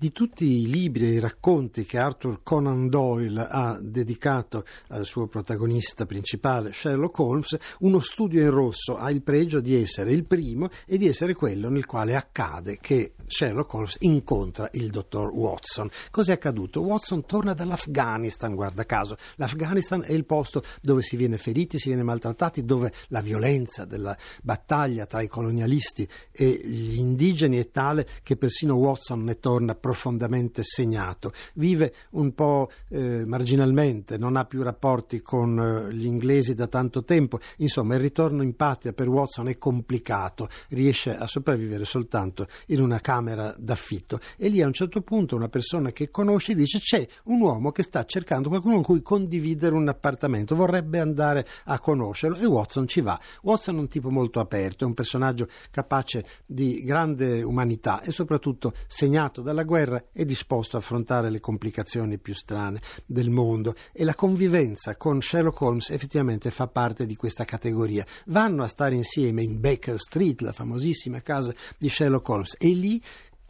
Di tutti i libri e i racconti che Arthur Conan Doyle ha dedicato al suo protagonista principale, Sherlock Holmes, uno studio in rosso ha il pregio di essere il primo e di essere quello nel quale accade che Sherlock Holmes incontra il dottor Watson. Cos'è accaduto? Watson torna dall'Afghanistan, guarda caso. L'Afghanistan è il posto dove si viene feriti, si viene maltrattati, dove la violenza della battaglia tra i colonialisti e gli indigeni è tale che persino Watson ne torna profondamente segnato. Vive un po' eh, marginalmente, non ha più rapporti con eh, gli inglesi da tanto tempo. Insomma, il ritorno in patria per Watson è complicato, riesce a sopravvivere soltanto in una camera d'affitto. E lì a un certo punto una persona che conosce dice c'è un uomo che sta cercando qualcuno con cui condividere un appartamento, vorrebbe andare a conoscerlo e Watson ci va. Watson è un tipo molto aperto, è un personaggio capace di grande umanità e soprattutto segnato dalla guerra guerra è disposto a affrontare le complicazioni più strane del mondo e la convivenza con Sherlock Holmes effettivamente fa parte di questa categoria. Vanno a stare insieme in Baker Street, la famosissima casa di Sherlock Holmes, e lì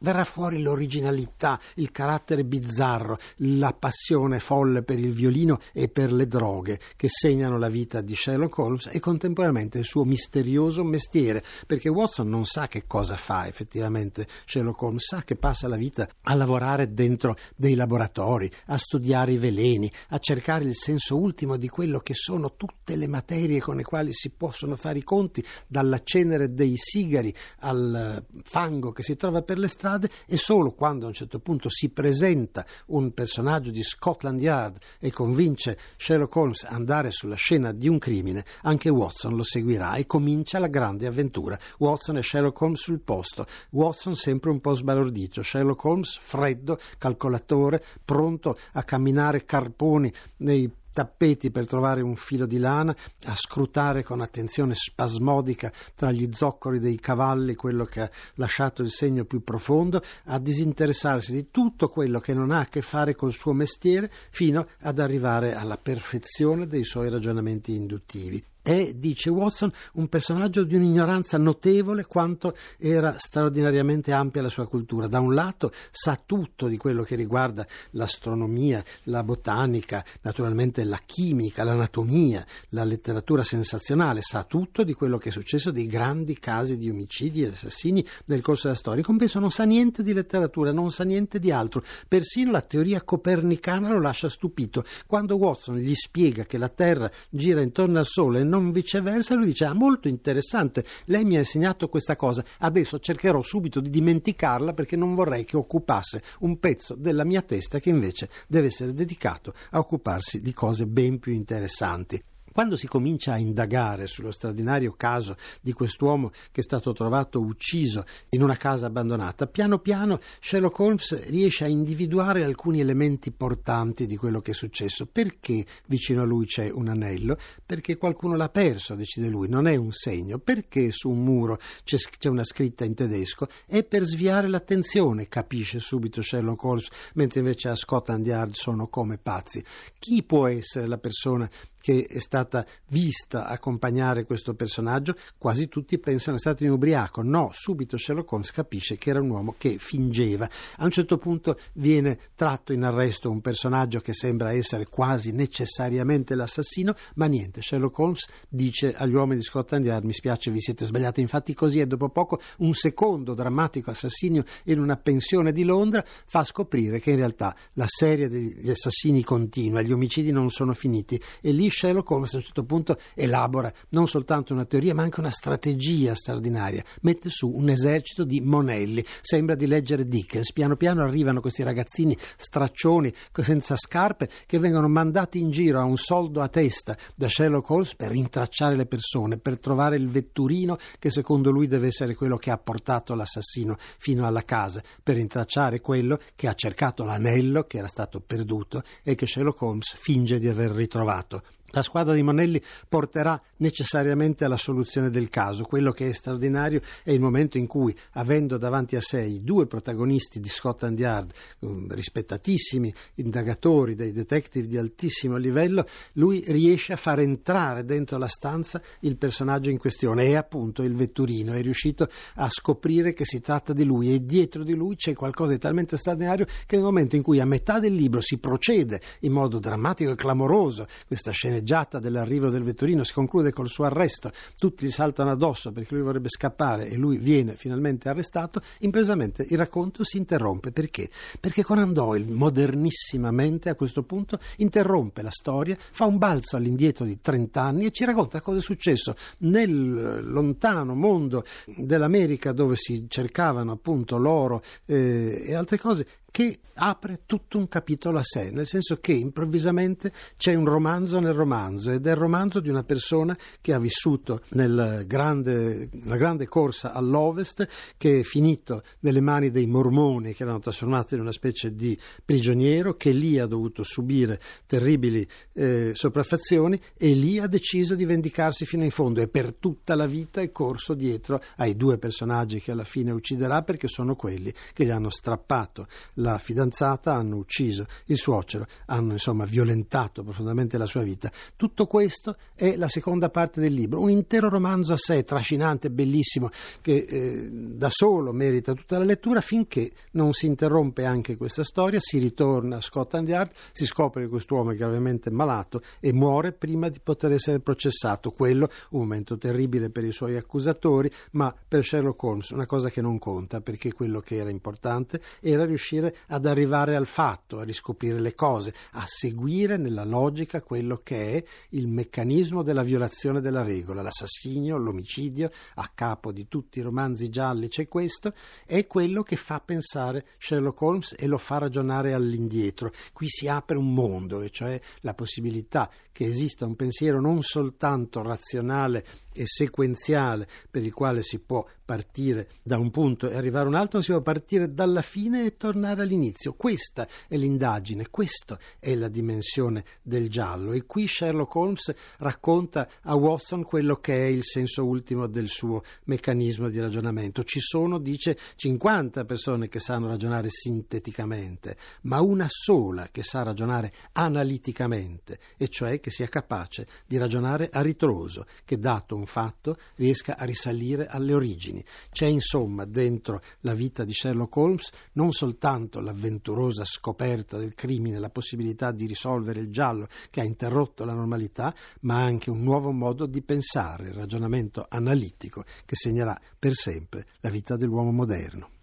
verrà fuori l'originalità, il carattere bizzarro, la passione folle per il violino e per le droghe che segnano la vita di Sherlock Holmes e contemporaneamente il suo misterioso mestiere, perché Watson non sa che cosa fa effettivamente Sherlock Holmes, sa che passa la vita a lavorare dentro dei laboratori, a studiare i veleni, a cercare il senso ultimo di quello che sono tutte le materie con le quali si possono fare i conti, dalla cenere dei sigari al fango che si trova per le strade strade e solo quando a un certo punto si presenta un personaggio di Scotland Yard e convince Sherlock Holmes ad andare sulla scena di un crimine, anche Watson lo seguirà e comincia la grande avventura. Watson e Sherlock Holmes sul posto, Watson sempre un po' sbalordito, Sherlock Holmes freddo, calcolatore, pronto a camminare carponi nei tappeti per trovare un filo di lana, a scrutare con attenzione spasmodica tra gli zoccoli dei cavalli quello che ha lasciato il segno più profondo, a disinteressarsi di tutto quello che non ha a che fare col suo mestiere, fino ad arrivare alla perfezione dei suoi ragionamenti induttivi. È, dice Watson, un personaggio di un'ignoranza notevole quanto era straordinariamente ampia la sua cultura. Da un lato sa tutto di quello che riguarda l'astronomia, la botanica, naturalmente la chimica, l'anatomia, la letteratura sensazionale, sa tutto di quello che è successo dei grandi casi di omicidi e assassini nel corso della storia. Compenso non sa niente di letteratura, non sa niente di altro. Persino la teoria copernicana lo lascia stupito. Quando Watson gli spiega che la Terra gira intorno al Sole non viceversa, lui dice, ah, molto interessante, lei mi ha insegnato questa cosa, adesso cercherò subito di dimenticarla perché non vorrei che occupasse un pezzo della mia testa che invece deve essere dedicato a occuparsi di cose ben più interessanti. Quando si comincia a indagare sullo straordinario caso di quest'uomo che è stato trovato ucciso in una casa abbandonata, piano piano Sherlock Holmes riesce a individuare alcuni elementi portanti di quello che è successo. Perché vicino a lui c'è un anello? Perché qualcuno l'ha perso, decide lui, non è un segno. Perché su un muro c'è, c'è una scritta in tedesco? È per sviare l'attenzione, capisce subito Sherlock Holmes, mentre invece a Scotland Yard sono come pazzi. Chi può essere la persona che è stata vista accompagnare questo personaggio, quasi tutti pensano è stato un ubriaco. No, subito Sherlock Holmes capisce che era un uomo che fingeva. A un certo punto viene tratto in arresto un personaggio che sembra essere quasi necessariamente l'assassino, ma niente, Sherlock Holmes dice agli uomini di Scotland Yard mi spiace vi siete sbagliati, infatti così e dopo poco un secondo drammatico assassinio in una pensione di Londra fa scoprire che in realtà la serie degli assassini continua, gli omicidi non sono finiti e lì Sherlock Holmes a un certo punto elabora non soltanto una teoria ma anche una strategia straordinaria, mette su un esercito di monelli, sembra di leggere Dickens, piano piano arrivano questi ragazzini straccioni senza scarpe che vengono mandati in giro a un soldo a testa da Sherlock Holmes per rintracciare le persone, per trovare il vetturino che secondo lui deve essere quello che ha portato l'assassino fino alla casa, per rintracciare quello che ha cercato l'anello che era stato perduto e che Sherlock Holmes finge di aver ritrovato La squadra di Monelli porterà necessariamente alla soluzione del caso. Quello che è straordinario è il momento in cui, avendo davanti a sé i due protagonisti di Scotland Yard, um, rispettatissimi indagatori, dei detective di altissimo livello, lui riesce a far entrare dentro la stanza il personaggio in questione. È appunto il vetturino, è riuscito a scoprire che si tratta di lui e dietro di lui c'è qualcosa di talmente straordinario che nel momento in cui a metà del libro si procede in modo drammatico e clamoroso questa scena sceneggiata dell'arrivo del vetturino si conclude col suo arresto, tutti gli saltano addosso perché lui vorrebbe scappare e lui viene finalmente arrestato, improvvisamente il racconto si interrompe. Perché? Perché Conan Doyle modernissimamente a questo punto interrompe la storia, fa un balzo all'indietro di 30 anni e ci racconta cosa è successo nel lontano mondo dell'America dove si cercavano appunto l'oro eh, e altre cose che apre tutto un capitolo a sé, nel senso che improvvisamente c'è un romanzo nel romanzo ed è il romanzo di una persona che ha vissuto nel grande, nella grande corsa all'ovest, che è finito nelle mani dei mormoni che l'hanno trasformato in una specie di prigioniero, che lì ha dovuto subire terribili eh, sopraffazioni e lì ha deciso di vendicarsi fino in fondo e per tutta la vita è corso dietro ai due personaggi che alla fine ucciderà perché sono quelli che gli hanno strappato la fidanzata, hanno ucciso il suocero, hanno insomma violentato profondamente la sua vita. Tutto questo è la seconda parte del libro, un intero romanzo a sé, trascinante, bellissimo, che eh, da solo merita tutta la lettura finché non si interrompe anche questa storia, si ritorna a Scotland Yard, si scopre che quest'uomo è gravemente malato e muore prima di poter essere processato. Quello un momento terribile per i suoi accusatori, ma per Sherlock Holmes una cosa che non conta perché quello che era importante era riuscire ad arrivare al fatto, a riscoprire le cose, a seguire nella logica quello che è il meccanismo della violazione della regola, l'assassinio, l'omicidio, a capo di tutti i romanzi gialli c'è questo, è quello che fa pensare Sherlock Holmes e lo fa ragionare all'indietro. Qui si apre un mondo, e cioè la possibilità che esista un pensiero non soltanto razionale e sequenziale per il quale si può partire da un punto e arrivare a un altro, si può partire dalla fine e tornare all'inizio. Questa è l'indagine, questa è la dimensione del giallo e qui Sherlock Holmes racconta a Watson quello che è il senso ultimo del suo meccanismo di ragionamento. Ci sono, dice, 50 persone che sanno ragionare sinteticamente, ma una sola che sa ragionare analiticamente, e cioè che sia capace di ragionare a ritroso, che dato un fatto riesca a risalire alle origini. C'è insomma dentro la vita di Sherlock Holmes non soltanto l'avventurosa scoperta del crimine, la possibilità di risolvere il giallo che ha interrotto la normalità, ma anche un nuovo modo di pensare, il ragionamento analitico che segnerà per sempre la vita dell'uomo moderno.